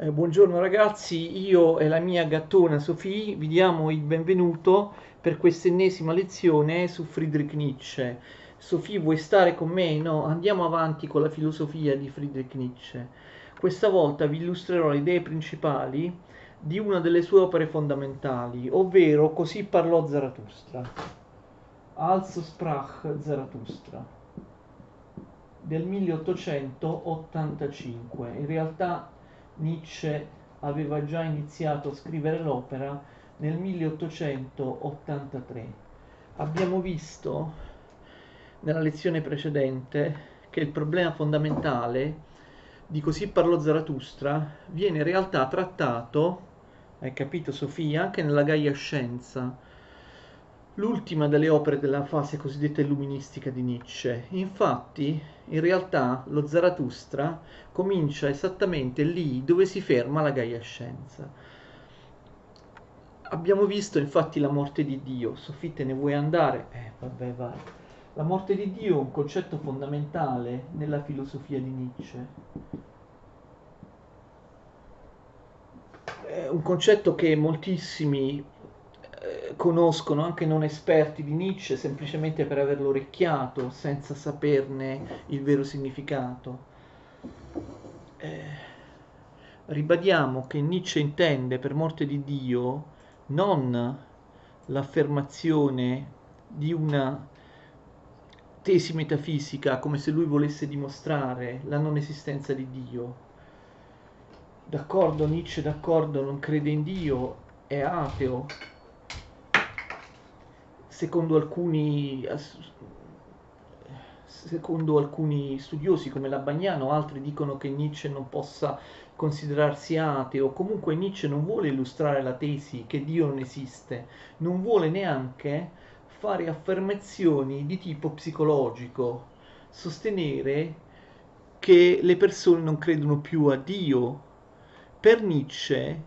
Eh, buongiorno ragazzi, io e la mia gattona Sofì vi diamo il benvenuto per questa ennesima lezione su Friedrich Nietzsche. Sofì, vuoi stare con me? No, andiamo avanti con la filosofia di Friedrich Nietzsche. Questa volta vi illustrerò le idee principali di una delle sue opere fondamentali, ovvero Così parlò Zarathustra. Also sprach Zarathustra del 1885. In realtà Nietzsche aveva già iniziato a scrivere l'opera nel 1883. Abbiamo visto nella lezione precedente che il problema fondamentale di Così parlò Zarathustra viene in realtà trattato, hai capito Sofia, anche nella Gaia Scienza, l'ultima delle opere della fase cosiddetta illuministica di Nietzsche. Infatti, in realtà, lo Zarathustra comincia esattamente lì dove si ferma la Gaia Scienza. Abbiamo visto infatti la morte di Dio. Sofì, te ne vuoi andare? Eh, vabbè, vai. La morte di Dio è un concetto fondamentale nella filosofia di Nietzsche. È un concetto che moltissimi conoscono anche non esperti di Nietzsche semplicemente per averlo orecchiato senza saperne il vero significato. Eh, ribadiamo che Nietzsche intende per morte di Dio non l'affermazione di una tesi metafisica come se lui volesse dimostrare la non esistenza di Dio. D'accordo, Nietzsche d'accordo non crede in Dio, è ateo, secondo alcuni, secondo alcuni studiosi come la Bagnano, altri dicono che Nietzsche non possa considerarsi ateo, comunque Nietzsche non vuole illustrare la tesi che Dio non esiste, non vuole neanche fare affermazioni di tipo psicologico, sostenere che le persone non credono più a Dio. Per Nietzsche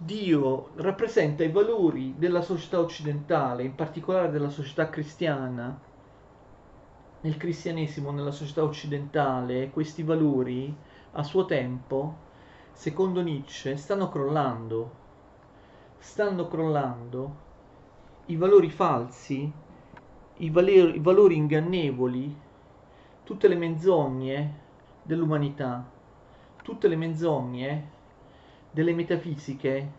Dio rappresenta i valori della società occidentale, in particolare della società cristiana. Nel cristianesimo, nella società occidentale, questi valori a suo tempo, secondo Nietzsche, stanno crollando. Stanno crollando i valori falsi, i valori, i valori ingannevoli, tutte le menzogne dell'umanità, tutte le menzogne delle metafisiche,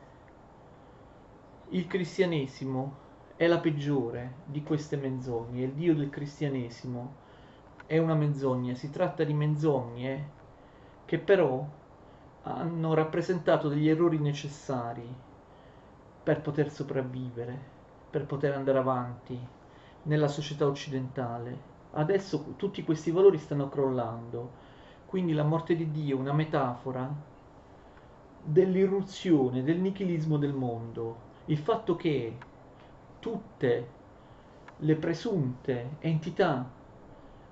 il cristianesimo è la peggiore di queste menzogne, il Dio del cristianesimo è una menzogna, si tratta di menzogne che però hanno rappresentato degli errori necessari per poter sopravvivere, per poter andare avanti nella società occidentale. Adesso tutti questi valori stanno crollando, quindi la morte di Dio è una metafora dell'irruzione, del nichilismo del mondo, il fatto che tutte le presunte entità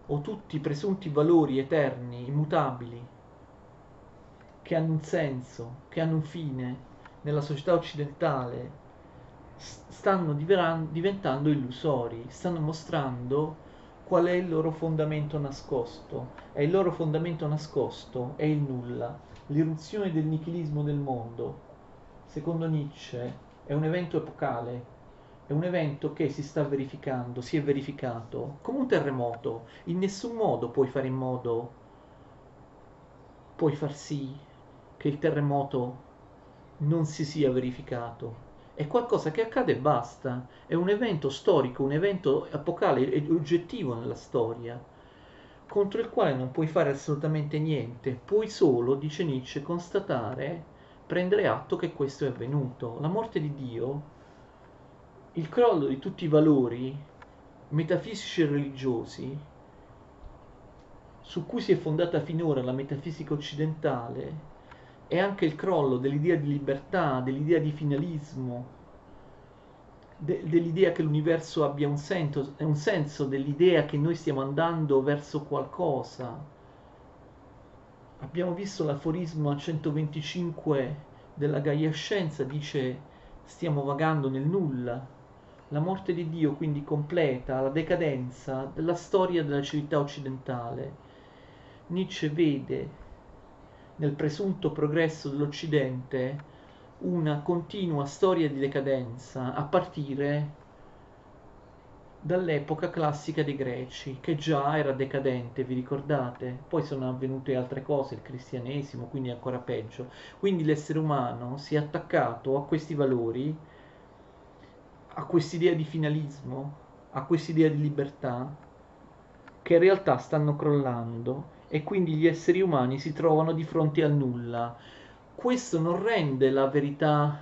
o tutti i presunti valori eterni, immutabili, che hanno un senso, che hanno un fine nella società occidentale, stanno diventando illusori, stanno mostrando qual è il loro fondamento nascosto. E il loro fondamento nascosto è il nulla l'irruzione del nichilismo del mondo, secondo Nietzsche, è un evento epocale, è un evento che si sta verificando, si è verificato come un terremoto. In nessun modo puoi fare in modo, puoi far sì che il terremoto non si sia verificato. È qualcosa che accade e basta, è un evento storico, un evento epocale oggettivo nella storia contro il quale non puoi fare assolutamente niente, puoi solo, dice Nietzsche, constatare, prendere atto che questo è avvenuto. La morte di Dio, il crollo di tutti i valori metafisici e religiosi su cui si è fondata finora la metafisica occidentale, è anche il crollo dell'idea di libertà, dell'idea di finalismo, de- dell'idea che l'universo abbia un senso, un senso, dell'idea che noi stiamo andando verso qualcosa. Abbiamo visto l'aforismo a 125 della Gaia Scienza, dice stiamo vagando nel nulla. La morte di Dio quindi completa la decadenza della storia della civiltà occidentale. Nietzsche vede nel presunto progresso dell'Occidente una continua storia di decadenza a partire dall'epoca classica dei greci, che già era decadente, vi ricordate? Poi sono avvenute altre cose, il cristianesimo, quindi ancora peggio. Quindi l'essere umano si è attaccato a questi valori, a quest'idea di finalismo, a quest'idea di libertà, che in realtà stanno crollando e quindi gli esseri umani si trovano di fronte al nulla. Questo non rende la verità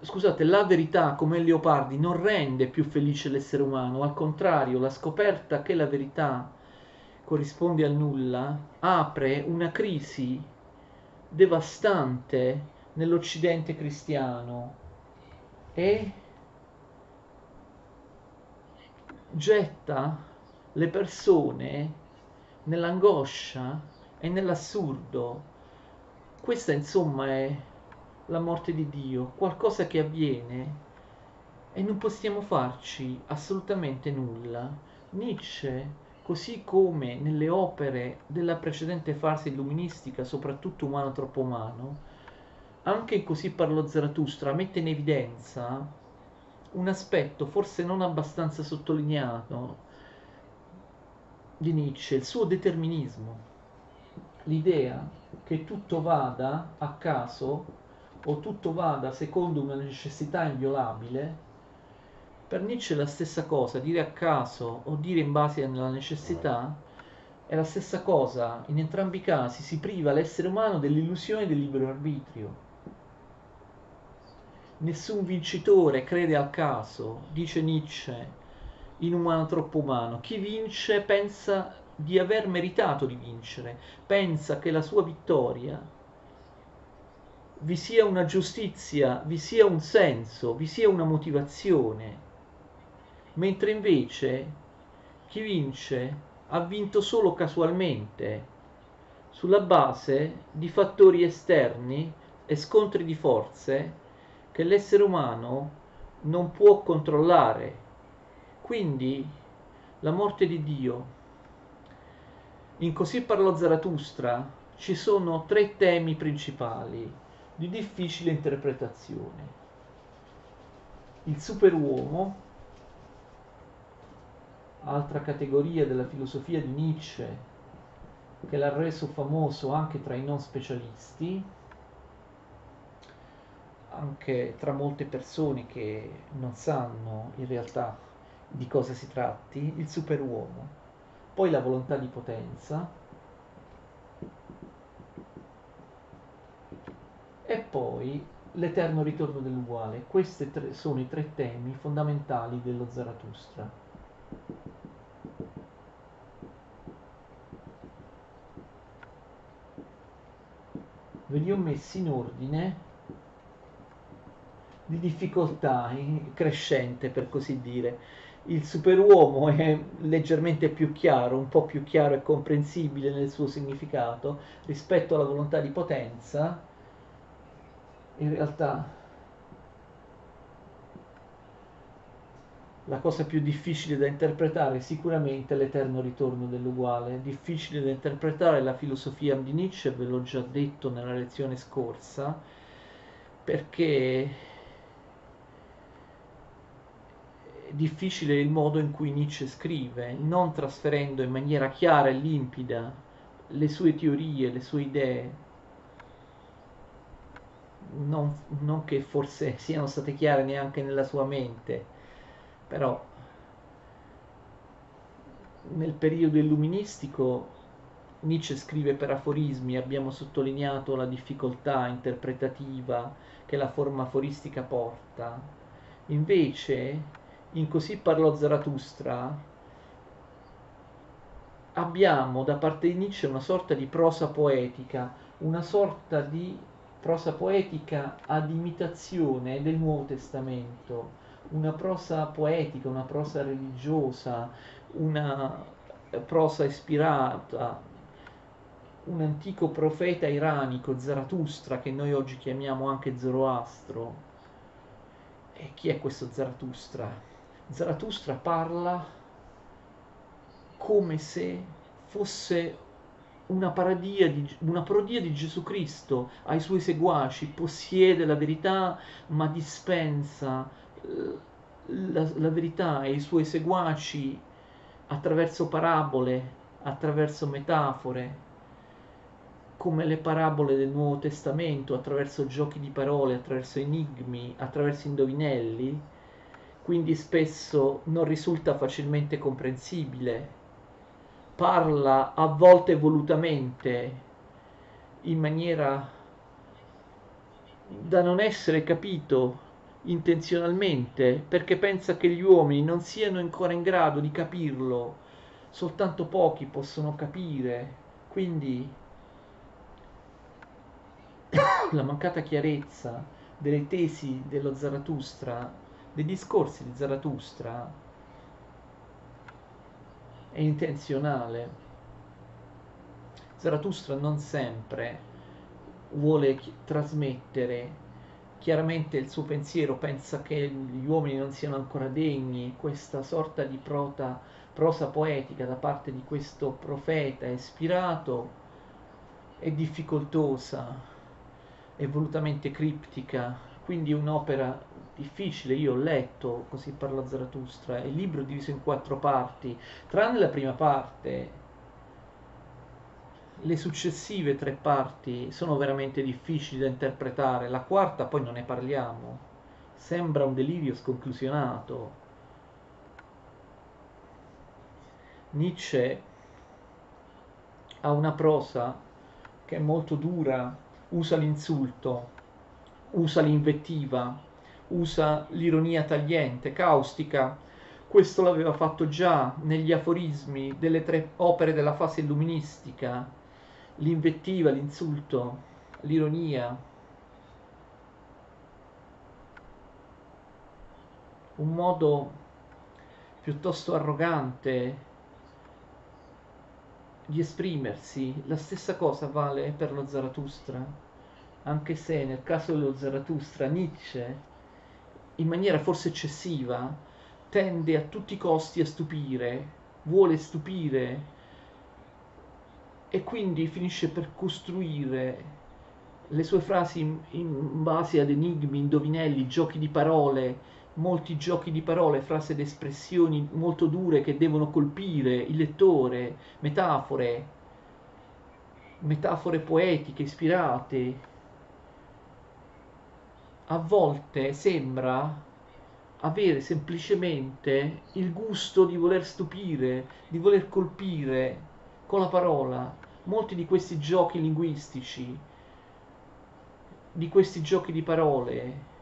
scusate, la verità come Leopardi non rende più felice l'essere umano, al contrario, la scoperta che la verità corrisponde al nulla apre una crisi devastante nell'Occidente cristiano e getta le persone nell'angoscia e nell'assurdo. Questa insomma è la morte di Dio, qualcosa che avviene e non possiamo farci assolutamente nulla. Nietzsche, così come nelle opere della precedente fase illuministica, soprattutto Umano troppo umano, anche Così parlò Zarathustra, mette in evidenza un aspetto forse non abbastanza sottolineato di Nietzsche, il suo determinismo, l'idea che tutto vada a caso o tutto vada secondo una necessità inviolabile, per Nietzsche è la stessa cosa, dire a caso o dire in base alla necessità è la stessa cosa, in entrambi i casi si priva l'essere umano dell'illusione del libero arbitrio. Nessun vincitore crede al caso, dice Nietzsche, in umano troppo umano. Chi vince pensa di aver meritato di vincere, pensa che la sua vittoria vi sia una giustizia, vi sia un senso, vi sia una motivazione, mentre invece chi vince ha vinto solo casualmente, sulla base di fattori esterni e scontri di forze che l'essere umano non può controllare. Quindi la morte di Dio. In Così parlò Zarathustra ci sono tre temi principali di difficile interpretazione. Il superuomo, altra categoria della filosofia di Nietzsche, che l'ha reso famoso anche tra i non specialisti, anche tra molte persone che non sanno in realtà di cosa si tratti, il superuomo, poi la volontà di potenza, e poi l'eterno ritorno dell'uguale. Questi sono i tre temi fondamentali dello Zarathustra. Ve li ho messi in ordine di difficoltà crescente, per così dire. Il superuomo è leggermente più chiaro, un po' più chiaro e comprensibile nel suo significato rispetto alla volontà di potenza, in realtà la cosa più difficile da interpretare è sicuramente l'eterno ritorno dell'uguale. Difficile da interpretare la filosofia di Nietzsche, ve l'ho già detto nella lezione scorsa, perché è difficile il modo in cui Nietzsche scrive, non trasferendo in maniera chiara e limpida le sue teorie, le sue idee, non, non che forse siano state chiare neanche nella sua mente, però nel periodo illuministico Nietzsche scrive per aforismi, abbiamo sottolineato la difficoltà interpretativa che la forma aforistica porta. Invece, in Così parlò Zarathustra, abbiamo da parte di Nietzsche una sorta di prosa poetica, una sorta di prosa poetica ad imitazione del Nuovo Testamento, una prosa poetica, una prosa religiosa, una prosa ispirata, un antico profeta iranico, Zarathustra, che noi oggi chiamiamo anche Zoroastro. E chi è questo Zarathustra? Zarathustra parla come se fosse una, parodia di, una parodia di Gesù Cristo. Ai suoi seguaci, possiede la verità ma dispensa eh, la, la verità. Ai suoi seguaci attraverso parabole, attraverso metafore, come le parabole del Nuovo Testamento, attraverso giochi di parole, attraverso enigmi, attraverso indovinelli, quindi spesso non risulta facilmente comprensibile. Parla a volte volutamente in maniera da non essere capito intenzionalmente perché pensa che gli uomini non siano ancora in grado di capirlo, soltanto pochi possono capire, quindi la mancata chiarezza delle tesi dello Zarathustra, dei discorsi di Zarathustra è intenzionale. Zarathustra non sempre vuole chi- trasmettere. Chiaramente il suo pensiero, pensa che gli uomini non siano ancora degni, questa sorta di prota, prosa poetica da parte di questo profeta ispirato è difficoltosa, è volutamente criptica, quindi un'opera difficile, io ho letto, così parla Zarathustra, il libro è diviso in quattro parti, tranne la prima parte, le successive tre parti sono veramente difficili da interpretare, la quarta poi non ne parliamo, sembra un delirio sconclusionato. Nietzsche ha una prosa che è molto dura, usa l'insulto, usa l'invettiva, usa l'ironia tagliente, caustica. Questo l'aveva fatto già negli aforismi delle tre opere della fase illuministica, l'invettiva, l'insulto, l'ironia. Un modo piuttosto arrogante di esprimersi. La stessa cosa vale per lo Zarathustra, anche se nel caso dello Zarathustra Nietzsche in maniera forse eccessiva, tende a tutti i costi a stupire, vuole stupire e quindi finisce per costruire le sue frasi in, in base ad enigmi, indovinelli, giochi di parole, molti giochi di parole, frasi ed espressioni molto dure che devono colpire il lettore, metafore, metafore poetiche ispirate, a volte sembra avere semplicemente il gusto di voler stupire, di voler colpire con la parola. Molti di questi giochi linguistici, di questi giochi di parole,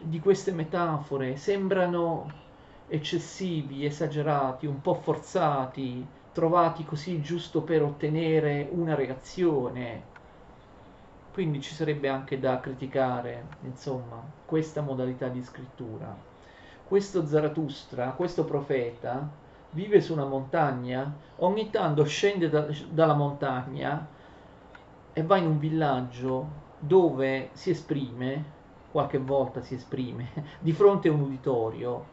di queste metafore sembrano eccessivi, esagerati, un po' forzati, trovati così giusto per ottenere una reazione quindi ci sarebbe anche da criticare, insomma, questa modalità di scrittura. Questo Zarathustra, questo profeta, vive su una montagna, ogni tanto scende da, dalla montagna e va in un villaggio dove si esprime, qualche volta si esprime, di fronte a un uditorio.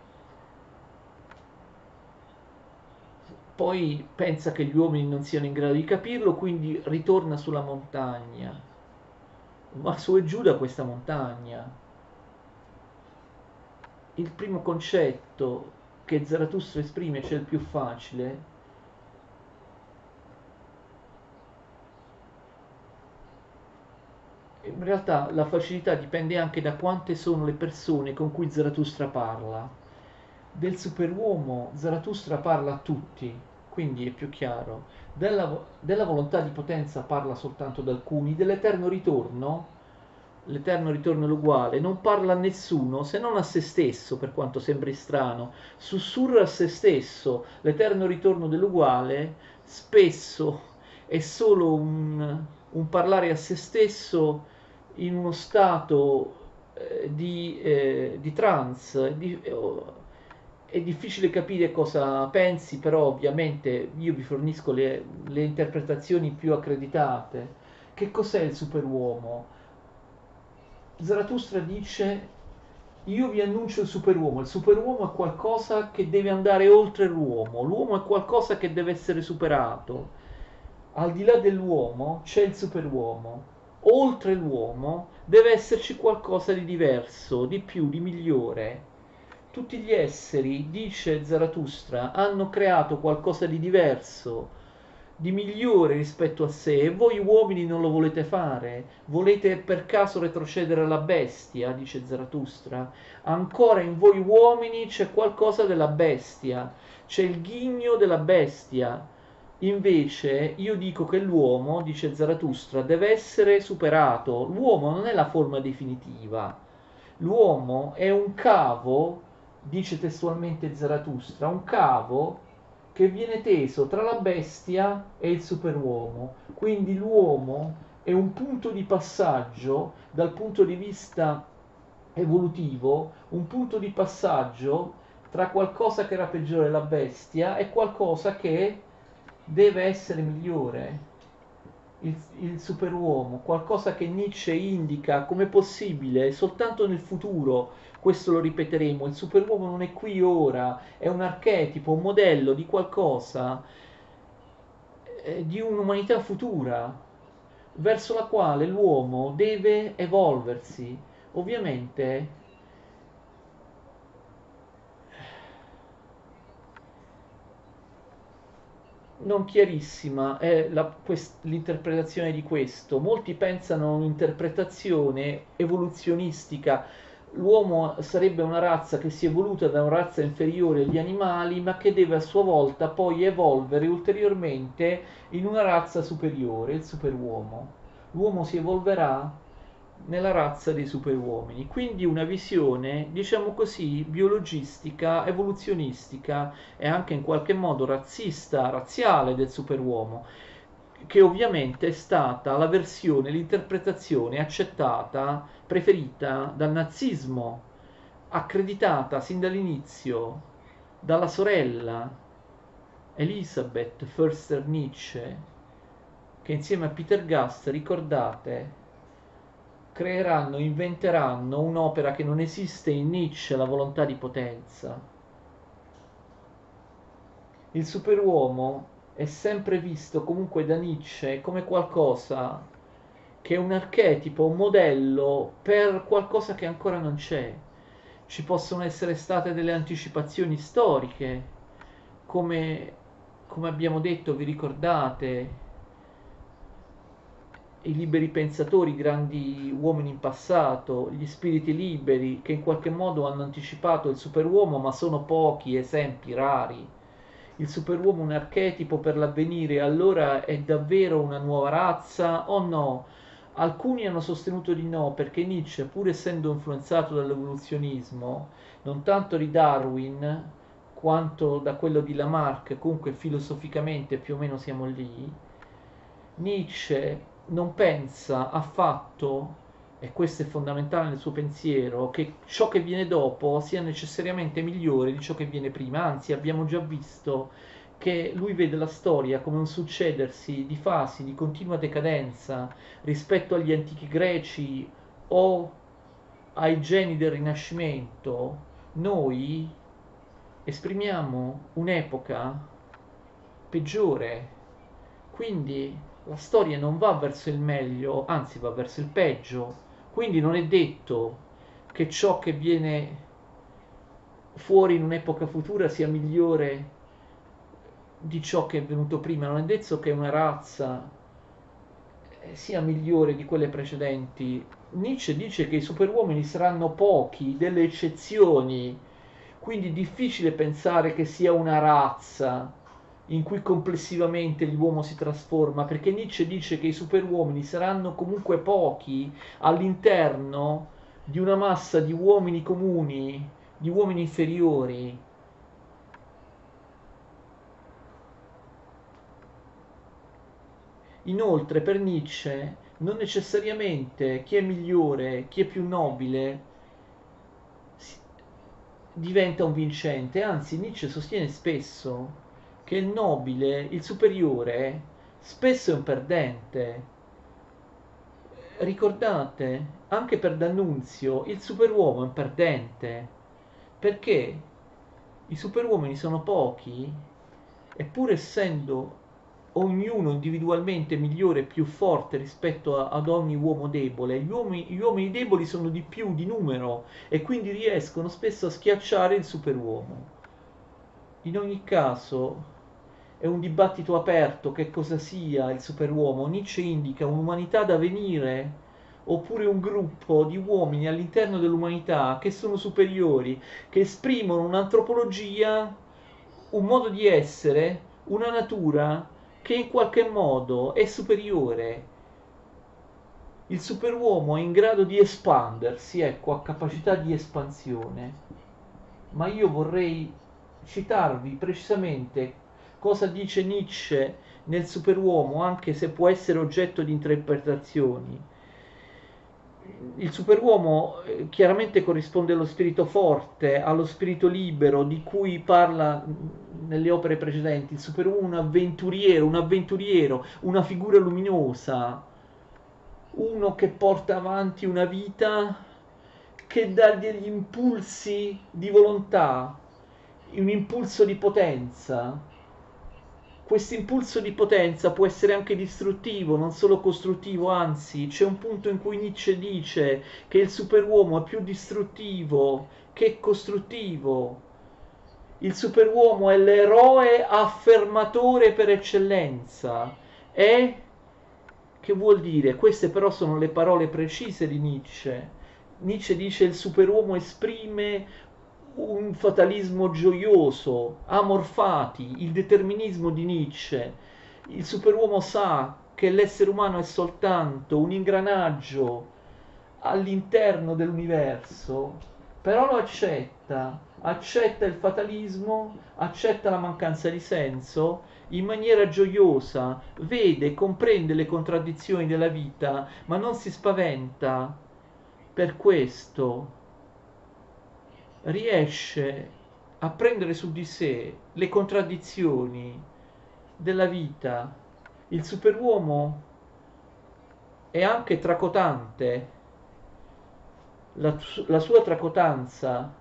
Poi pensa che gli uomini non siano in grado di capirlo, quindi ritorna sulla montagna va su e giù da questa montagna. Il primo concetto che Zarathustra esprime, cioè il più facile, in realtà la facilità dipende anche da quante sono le persone con cui Zarathustra parla. Del superuomo Zarathustra parla a tutti, quindi è più chiaro. Della, della volontà di potenza parla soltanto ad alcuni, dell'eterno ritorno, l'eterno ritorno è l'uguale, non parla a nessuno se non a se stesso, per quanto sembri strano, sussurra a se stesso, l'eterno ritorno dell'uguale spesso è solo un, un parlare a se stesso in uno stato eh, di, eh, di trance, di, eh, è difficile capire cosa pensi, però ovviamente io vi fornisco le, le interpretazioni più accreditate. Che cos'è il superuomo? Zarathustra dice io vi annuncio il superuomo, il superuomo è qualcosa che deve andare oltre l'uomo, l'uomo è qualcosa che deve essere superato. al di là dell'uomo c'è il superuomo. Oltre l'uomo deve esserci qualcosa di diverso, di più, di migliore. Tutti gli esseri, dice Zarathustra, hanno creato qualcosa di diverso, di migliore rispetto a sé e voi uomini non lo volete fare. Volete per caso retrocedere alla bestia, dice Zarathustra. Ancora in voi uomini c'è qualcosa della bestia, c'è il ghigno della bestia. Invece io dico che l'uomo, dice Zarathustra, deve essere superato. L'uomo non è la forma definitiva. L'uomo è un cavo dice testualmente Zarathustra, un cavo che viene teso tra la bestia e il superuomo. Quindi l'uomo è un punto di passaggio dal punto di vista evolutivo, un punto di passaggio tra qualcosa che era peggiore della bestia e qualcosa che deve essere migliore. Il, il, superuomo, qualcosa che Nietzsche indica come possibile soltanto nel futuro, questo lo ripeteremo, il superuomo non è qui ora, è un archetipo, un modello di qualcosa, eh, di un'umanità futura, verso la quale l'uomo deve evolversi. Ovviamente non chiarissima è la, quest, l'interpretazione di questo. Molti pensano a un'interpretazione evoluzionistica l'uomo sarebbe una razza che si è evoluta da una razza inferiore agli animali, ma che deve a sua volta poi evolvere ulteriormente in una razza superiore, il superuomo. L'uomo si evolverà nella razza dei superuomini, quindi una visione, diciamo così, biologistica, evoluzionistica e anche in qualche modo razzista, razziale del superuomo che ovviamente è stata la versione, l'interpretazione accettata, preferita dal nazismo, accreditata sin dall'inizio dalla sorella Elisabeth Förster Nietzsche, che insieme a Peter Gast, ricordate, creeranno, inventeranno un'opera che non esiste in Nietzsche, la volontà di potenza. Il superuomo è sempre visto comunque da Nietzsche come qualcosa che è un archetipo, un modello per qualcosa che ancora non c'è. Ci possono essere state delle anticipazioni storiche, come, come abbiamo detto, vi ricordate, i liberi pensatori, i grandi uomini in passato, gli spiriti liberi che in qualche modo hanno anticipato il superuomo, ma sono pochi esempi rari il superuomo un archetipo per l'avvenire, allora è davvero una nuova razza o no? Alcuni hanno sostenuto di no perché Nietzsche, pur essendo influenzato dall'evoluzionismo, non tanto di Darwin quanto da quello di Lamarck, comunque filosoficamente più o meno siamo lì, Nietzsche non pensa affatto e questo è fondamentale nel suo pensiero, che ciò che viene dopo sia necessariamente migliore di ciò che viene prima, anzi abbiamo già visto che lui vede la storia come un succedersi di fasi di continua decadenza rispetto agli antichi greci o ai geni del Rinascimento, noi esprimiamo un'epoca peggiore. Quindi la storia non va verso il meglio, anzi va verso il peggio. Quindi non è detto che ciò che viene fuori in un'epoca futura sia migliore di ciò che è venuto prima, non è detto che una razza eh, sia migliore di quelle precedenti. Nietzsche dice che i superuomini saranno pochi, delle eccezioni, quindi difficile pensare che sia una razza in cui complessivamente l'uomo si trasforma, perché Nietzsche dice che i superuomini saranno comunque pochi all'interno di una massa di uomini comuni, di uomini inferiori. Inoltre per Nietzsche non necessariamente chi è migliore, chi è più nobile diventa un vincente, anzi Nietzsche sostiene spesso che il nobile, il superiore, spesso è un perdente. Ricordate, anche per D'Annunzio, il superuomo è un perdente, perché i superuomini sono pochi, e pur essendo ognuno individualmente migliore e più forte rispetto a, ad ogni uomo debole. Gli uomini, gli uomini deboli sono di più di numero e quindi riescono spesso a schiacciare il superuomo. In ogni caso è un dibattito aperto che cosa sia il superuomo. Nietzsche indica un'umanità da venire oppure un gruppo di uomini all'interno dell'umanità che sono superiori, che esprimono un'antropologia, un modo di essere, una natura che in qualche modo è superiore. Il superuomo è in grado di espandersi, ecco, ha capacità di espansione. Ma io vorrei citarvi precisamente cosa dice Nietzsche nel superuomo, anche se può essere oggetto di interpretazioni. Il superuomo eh, chiaramente corrisponde allo spirito forte, allo spirito libero di cui parla nelle opere precedenti. Il superuomo è un avventuriero, un avventuriero, una figura luminosa, uno che porta avanti una vita che dà degli impulsi di volontà, un impulso di potenza questo impulso di potenza può essere anche distruttivo, non solo costruttivo, anzi c'è un punto in cui Nietzsche dice che il superuomo è più distruttivo che costruttivo. Il superuomo è l'eroe affermatore per eccellenza. È che vuol dire? Queste però sono le parole precise di Nietzsche. Nietzsche dice il superuomo esprime un fatalismo gioioso, amorfati, il determinismo di Nietzsche. Il superuomo sa che l'essere umano è soltanto un ingranaggio all'interno dell'universo, però lo accetta, accetta il fatalismo, accetta la mancanza di senso in maniera gioiosa, vede, comprende le contraddizioni della vita, ma non si spaventa. Per questo riesce a prendere su di sé le contraddizioni della vita. Il superuomo è anche tracotante, la, la sua tracotanza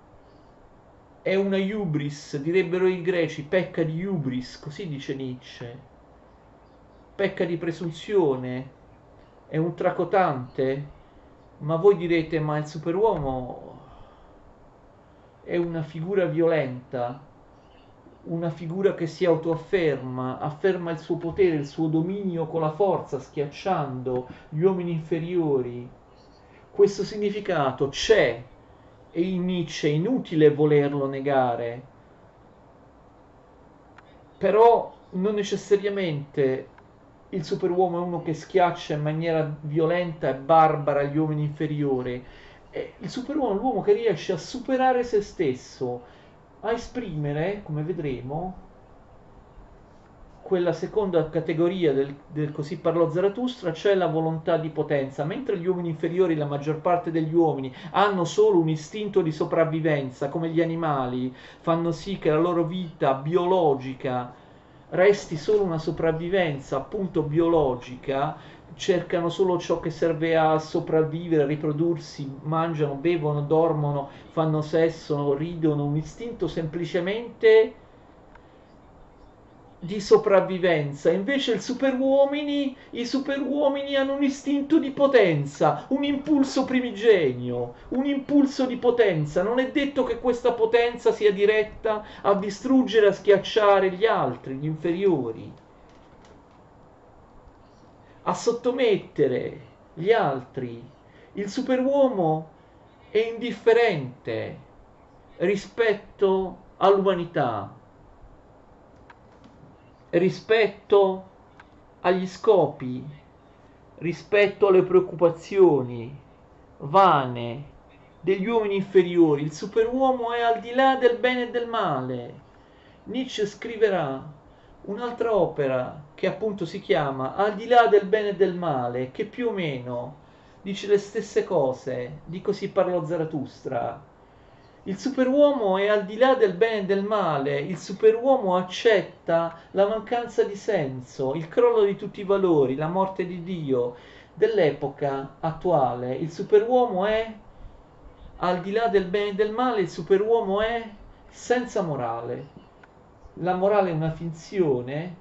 è una hubris, direbbero i greci, pecca di hubris, così dice Nietzsche, pecca di presunzione, è un tracotante, ma voi direte, ma il superuomo è una figura violenta, una figura che si autoafferma, afferma il suo potere, il suo dominio con la forza, schiacciando gli uomini inferiori. Questo significato c'è e in Nietzsche è inutile volerlo negare, però non necessariamente il superuomo è uno che schiaccia in maniera violenta e barbara gli uomini inferiori, il superuomo è l'uomo che riesce a superare se stesso, a esprimere, come vedremo, quella seconda categoria del, del, così parlò Zarathustra, cioè la volontà di potenza. Mentre gli uomini inferiori, la maggior parte degli uomini, hanno solo un istinto di sopravvivenza, come gli animali, fanno sì che la loro vita biologica resti solo una sopravvivenza appunto biologica, cercano solo ciò che serve a sopravvivere, a riprodursi, mangiano, bevono, dormono, fanno sesso, ridono, un istinto semplicemente di sopravvivenza. Invece il superuomini, i superuomini hanno un istinto di potenza, un impulso primigenio, un impulso di potenza. Non è detto che questa potenza sia diretta a distruggere, a schiacciare gli altri, gli inferiori a sottomettere gli altri. Il superuomo è indifferente rispetto all'umanità, rispetto agli scopi, rispetto alle preoccupazioni vane degli uomini inferiori. Il superuomo è al di là del bene e del male. Nietzsche scriverà un'altra opera che appunto si chiama Al di là del bene e del male, che più o meno dice le stesse cose di così parlò Zarathustra. Il superuomo è al di là del bene e del male, il superuomo accetta la mancanza di senso, il crollo di tutti i valori, la morte di Dio dell'epoca attuale. Il superuomo è al di là del bene e del male, il superuomo è senza morale la morale è una finzione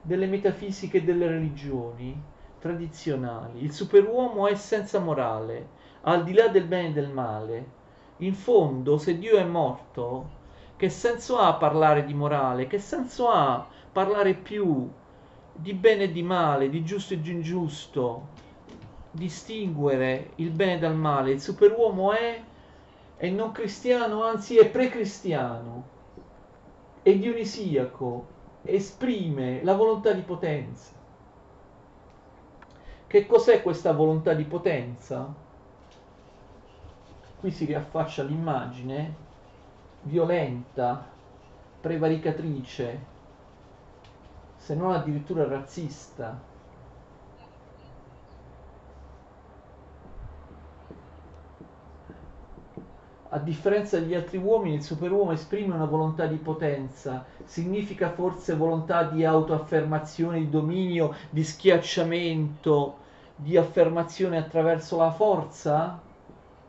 delle metafisiche delle religioni tradizionali. Il superuomo è senza morale, al di là del bene e del male. In fondo, se Dio è morto, che senso ha parlare di morale? Che senso ha parlare più di bene e di male, di giusto e di ingiusto? Distinguere il bene dal male. Il superuomo è, è non cristiano, anzi è precristiano, è dionisiaco, esprime la volontà di potenza. Che cos'è questa volontà di potenza? Qui si riaffaccia l'immagine violenta, prevaricatrice, se non addirittura razzista. A differenza degli altri uomini, il superuomo esprime una volontà di potenza, significa forse volontà di autoaffermazione, di dominio, di schiacciamento, di affermazione attraverso la forza,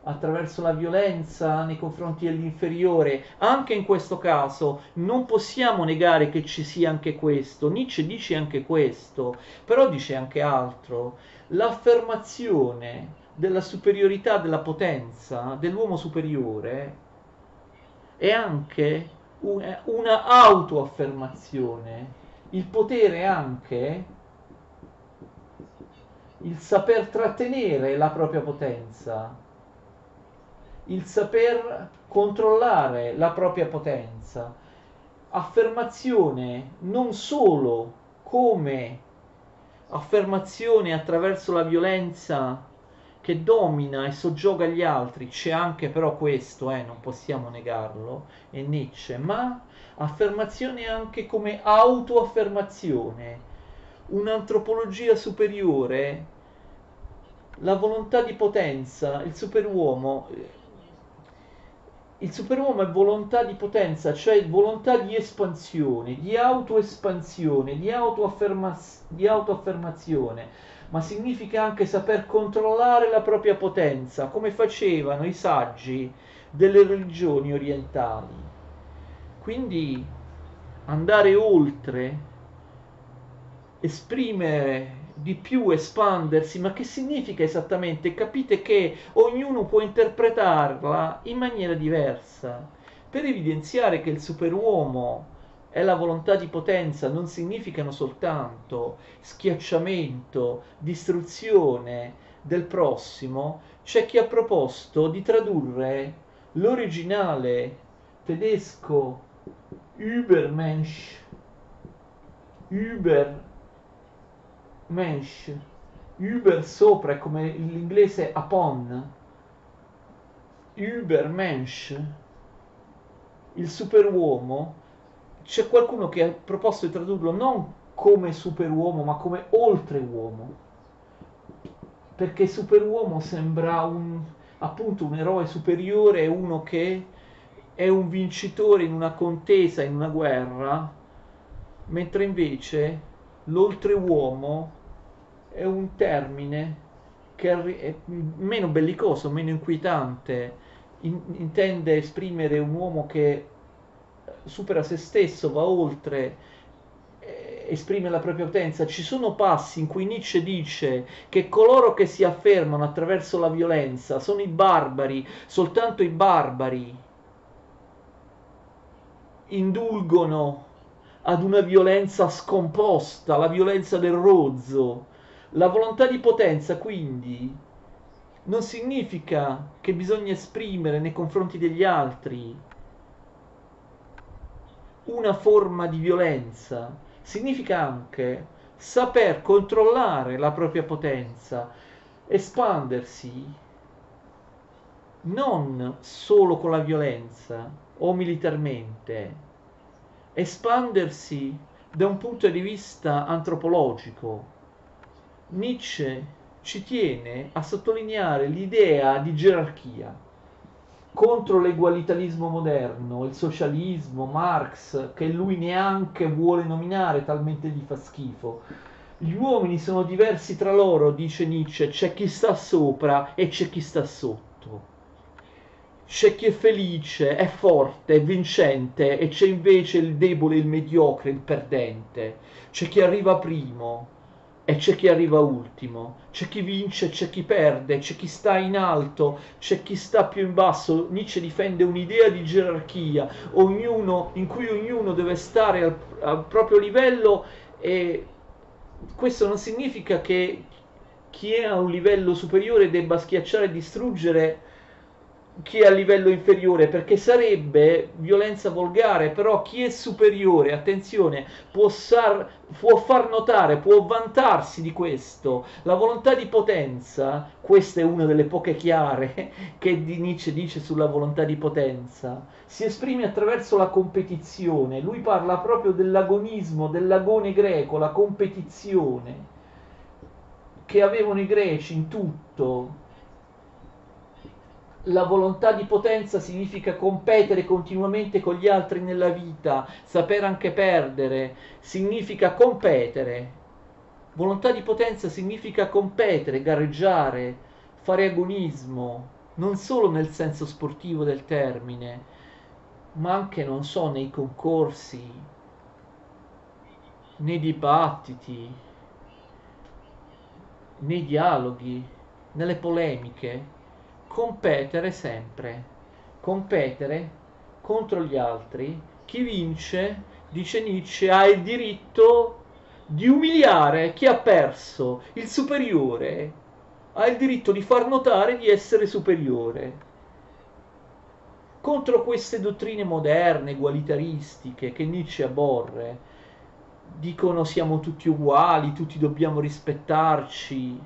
attraverso la violenza nei confronti dell'inferiore. Anche in questo caso non possiamo negare che ci sia anche questo. Nietzsche dice anche questo, però dice anche altro. L'affermazione della superiorità della potenza dell'uomo superiore è anche una autoaffermazione. Il potere anche il saper trattenere la propria potenza, il saper controllare la propria potenza. Affermazione non solo come affermazione attraverso la violenza che domina e soggioga gli altri, c'è anche però questo, eh, non possiamo negarlo, è Nietzsche, ma affermazione anche come autoaffermazione, un'antropologia superiore la volontà di potenza, il superuomo, il superuomo è volontà di potenza, cioè volontà di espansione, di autoespansione, di, autoaffermaz- di autoaffermazione, ma significa anche saper controllare la propria potenza, come facevano i saggi delle religioni orientali. Quindi andare oltre, esprimere di più espandersi, ma che significa esattamente? Capite che ognuno può interpretarla in maniera diversa. Per evidenziare che il superuomo è la volontà di potenza, non significano soltanto schiacciamento, distruzione del prossimo, c'è chi ha proposto di tradurre l'originale tedesco Übermensch, Über Mensch, Uber sopra è come l'inglese upon, Uber Mensch, il superuomo, c'è qualcuno che ha proposto di tradurlo non come superuomo ma come oltreuomo, perché superuomo sembra un, appunto un eroe superiore, uno che è un vincitore in una contesa, in una guerra, mentre invece l'oltreuomo è un termine che è meno bellicoso, meno inquietante, in, intende esprimere un uomo che supera se stesso, va oltre, eh, esprime la propria potenza. Ci sono passi in cui Nietzsche dice che coloro che si affermano attraverso la violenza sono i barbari, soltanto i barbari indulgono ad una violenza scomposta, la violenza del rozzo. La volontà di potenza, quindi, non significa che bisogna esprimere nei confronti degli altri una forma di violenza, significa anche saper controllare la propria potenza, espandersi non solo con la violenza o militarmente, espandersi da un punto di vista antropologico. Nietzsche ci tiene a sottolineare l'idea di gerarchia contro l'egualitarismo moderno, il socialismo, Marx, che lui neanche vuole nominare, talmente gli fa schifo. Gli uomini sono diversi tra loro, dice Nietzsche, c'è chi sta sopra e c'è chi sta sotto. c'è chi è felice, è forte, è vincente e c'è invece il debole, il mediocre, il perdente. C'è chi arriva primo e c'è chi arriva ultimo. C'è chi vince, c'è chi perde, c'è chi sta in alto, c'è chi sta più in basso. Nietzsche difende un'idea di gerarchia, ognuno, in cui ognuno deve stare al, al proprio livello e questo non significa che chi è a un livello superiore debba schiacciare e distruggere chi è a livello inferiore perché sarebbe violenza volgare però chi è superiore attenzione può, sar, può, far notare può vantarsi di questo. La volontà di potenza questa è una delle poche chiare che Nietzsche dice sulla volontà di potenza si esprime attraverso la competizione. Lui parla proprio dell'agonismo dell'agone greco la competizione che avevano i greci in tutto la volontà di potenza significa competere continuamente con gli altri nella vita, saper anche perdere, significa competere. Volontà di potenza significa competere, gareggiare, fare agonismo, non solo nel senso sportivo del termine, ma anche, non so, nei concorsi, nei dibattiti, nei dialoghi, nelle polemiche competere sempre, competere contro gli altri. Chi vince, dice Nietzsche, ha il diritto di umiliare chi ha perso, il superiore, ha il diritto di far notare di essere superiore. Contro queste dottrine moderne, egualitaristiche, che Nietzsche aborre, dicono siamo tutti uguali, tutti dobbiamo rispettarci,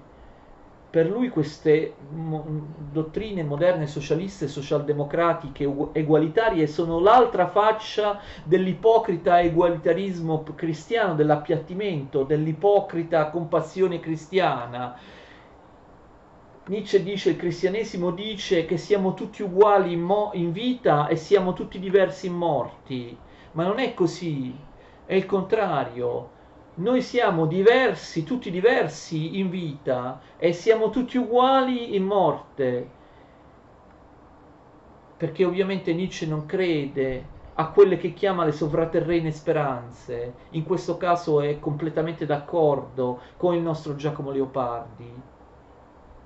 per lui queste mo- dottrine moderne socialiste socialdemocratiche egualitarie sono l'altra faccia dell'ipocrita egualitarismo cristiano, dell'appiattimento, dell'ipocrita compassione cristiana. Nietzsche dice, il cristianesimo dice che siamo tutti uguali in, mo- in vita e siamo tutti diversi in morti, ma non è così, è il contrario noi siamo diversi, tutti diversi in vita e siamo tutti uguali in morte. Perché ovviamente Nietzsche non crede a quelle che chiama le sovraterrene speranze. In questo caso è completamente d'accordo con il nostro Giacomo Leopardi.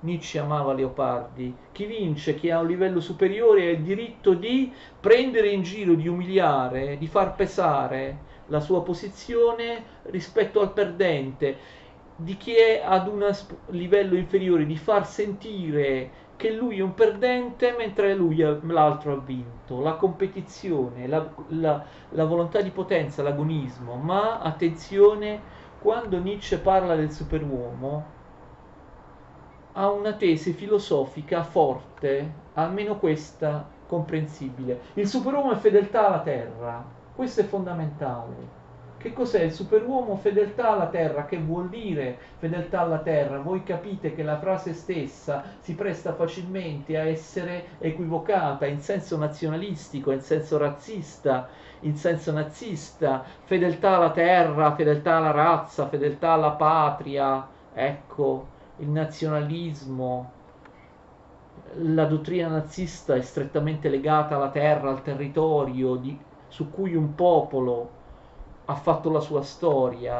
Nietzsche amava Leopardi. Chi vince, chi ha un livello superiore, ha il diritto di prendere in giro, di umiliare, di far pesare la sua posizione rispetto al perdente, di chi è ad un livello inferiore, di far sentire che lui è un perdente mentre lui, l'altro ha vinto, la competizione, la, la, la volontà di potenza, l'agonismo, ma attenzione, quando Nietzsche parla del superuomo, ha una tesi filosofica forte, almeno questa comprensibile. Il superuomo è fedeltà alla terra, questo è fondamentale. Che cos'è il superuomo? Fedeltà alla terra. Che vuol dire fedeltà alla terra? Voi capite che la frase stessa si presta facilmente a essere equivocata in senso nazionalistico, in senso razzista, in senso nazista. Fedeltà alla terra, fedeltà alla razza, fedeltà alla patria. Ecco, il nazionalismo. La dottrina nazista è strettamente legata alla terra, al territorio, di, su cui un popolo ha fatto la sua storia,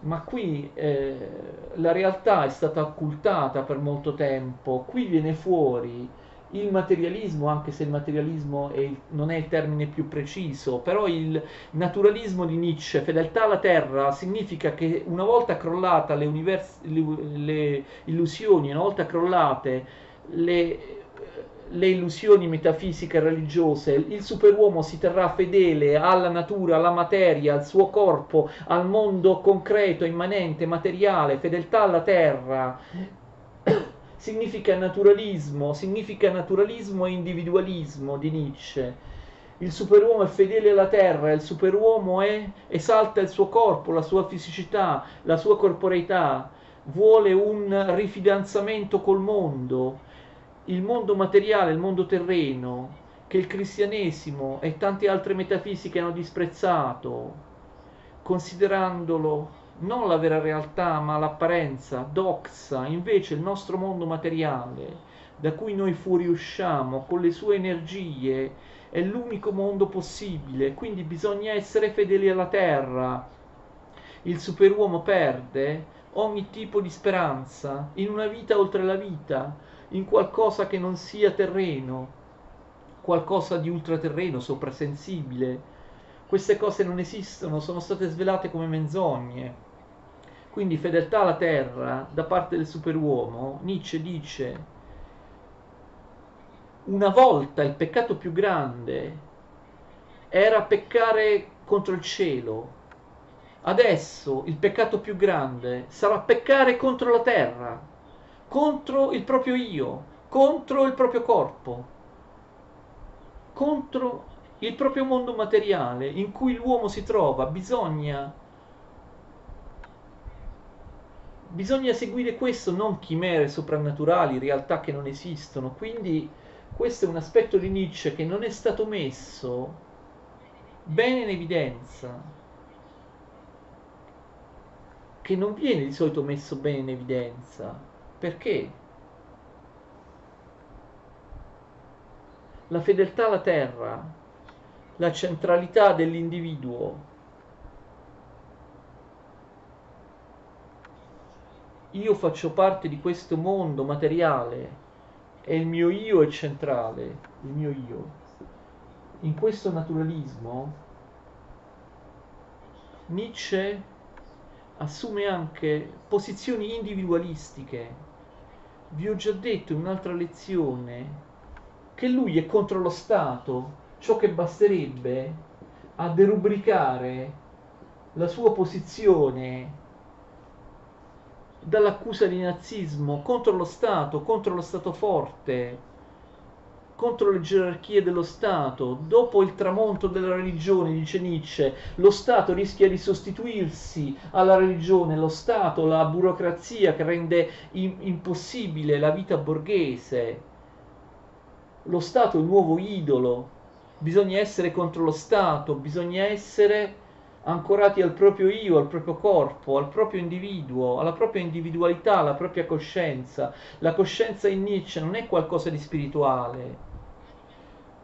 ma qui eh, la realtà è stata occultata per molto tempo, qui viene fuori il materialismo, anche se il materialismo è il, non è il termine più preciso, però il naturalismo di Nietzsche, fedeltà alla terra, significa che una volta crollata le, univers- le, le illusioni, una volta crollate le le illusioni metafisiche e religiose, il superuomo si terrà fedele alla natura, alla materia, al suo corpo, al mondo concreto, immanente, materiale, fedeltà alla terra. significa naturalismo, significa naturalismo e individualismo di Nietzsche. Il superuomo è fedele alla terra, il superuomo è, esalta il suo corpo, la sua fisicità, la sua corporeità, vuole un rifidanzamento col mondo, il mondo materiale, il mondo terreno, che il cristianesimo e tante altre metafisiche hanno disprezzato, considerandolo non la vera realtà ma l'apparenza, doxa, invece il nostro mondo materiale, da cui noi fuoriusciamo con le sue energie è l'unico mondo possibile, quindi bisogna essere fedeli alla terra. Il superuomo perde ogni tipo di speranza in una vita oltre la vita, in qualcosa che non sia terreno, qualcosa di ultraterreno, soprasensibile. Queste cose non esistono, sono state svelate come menzogne. Quindi fedeltà alla terra da parte del superuomo, Nietzsche dice una volta il peccato più grande era peccare contro il cielo, adesso il peccato più grande sarà peccare contro la terra, contro il proprio io, contro il proprio corpo, contro il proprio mondo materiale in cui l'uomo si trova. Bisogna, bisogna seguire questo, non chimere soprannaturali, realtà che non esistono. Quindi questo è un aspetto di Nietzsche che non è stato messo bene in evidenza, che non viene di solito messo bene in evidenza. Perché? La fedeltà alla terra, la centralità dell'individuo, io faccio parte di questo mondo materiale e il mio io è centrale, il mio io. In questo naturalismo Nietzsche assume anche posizioni individualistiche. Vi ho già detto in un'altra lezione che lui è contro lo Stato, ciò che basterebbe a derubricare la sua posizione dall'accusa di nazismo contro lo Stato, contro lo Stato forte, contro le gerarchie dello Stato. Dopo il tramonto della religione, dice Nietzsche, lo Stato rischia di sostituirsi alla religione, lo Stato, la burocrazia che rende in- impossibile la vita borghese. Lo Stato è il nuovo idolo. Bisogna essere contro lo Stato, bisogna essere ancorati al proprio io, al proprio corpo, al proprio individuo, alla propria individualità, alla propria coscienza. La coscienza in Nietzsche non è qualcosa di spirituale.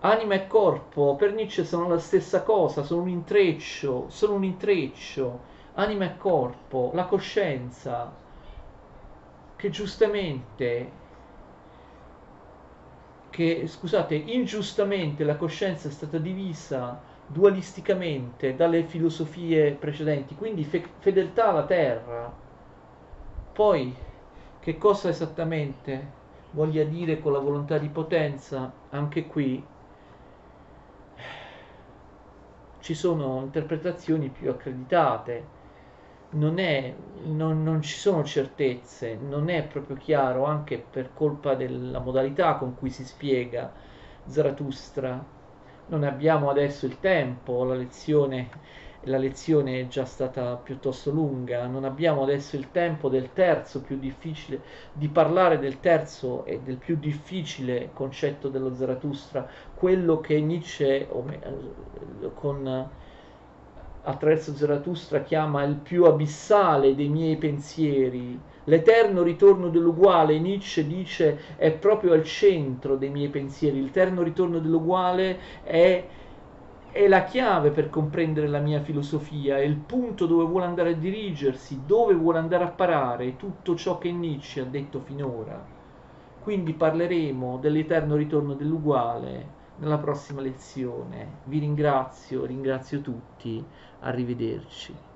Anima e corpo per Nietzsche sono la stessa cosa, sono un intreccio, sono un intreccio. Anima e corpo, la coscienza, che giustamente, che scusate, ingiustamente la coscienza è stata divisa dualisticamente dalle filosofie precedenti, quindi fe- fedeltà alla terra. Poi, che cosa esattamente voglia dire con la volontà di potenza, anche qui ci sono interpretazioni più accreditate, non, è, non, non ci sono certezze, non è proprio chiaro anche per colpa della modalità con cui si spiega Zarathustra. Non abbiamo adesso il tempo, la lezione, la lezione è già stata piuttosto lunga, non abbiamo adesso il tempo del terzo più difficile, di parlare del terzo e del più difficile concetto dello Zarathustra, quello che Nietzsche con, attraverso Zarathustra chiama il più abissale dei miei pensieri, L'eterno ritorno dell'uguale, Nietzsche dice, è proprio al centro dei miei pensieri. L'eterno ritorno dell'uguale è, è la chiave per comprendere la mia filosofia, è il punto dove vuole andare a dirigersi, dove vuole andare a parare tutto ciò che Nietzsche ha detto finora. Quindi parleremo dell'eterno ritorno dell'uguale nella prossima lezione. Vi ringrazio, ringrazio tutti, arrivederci.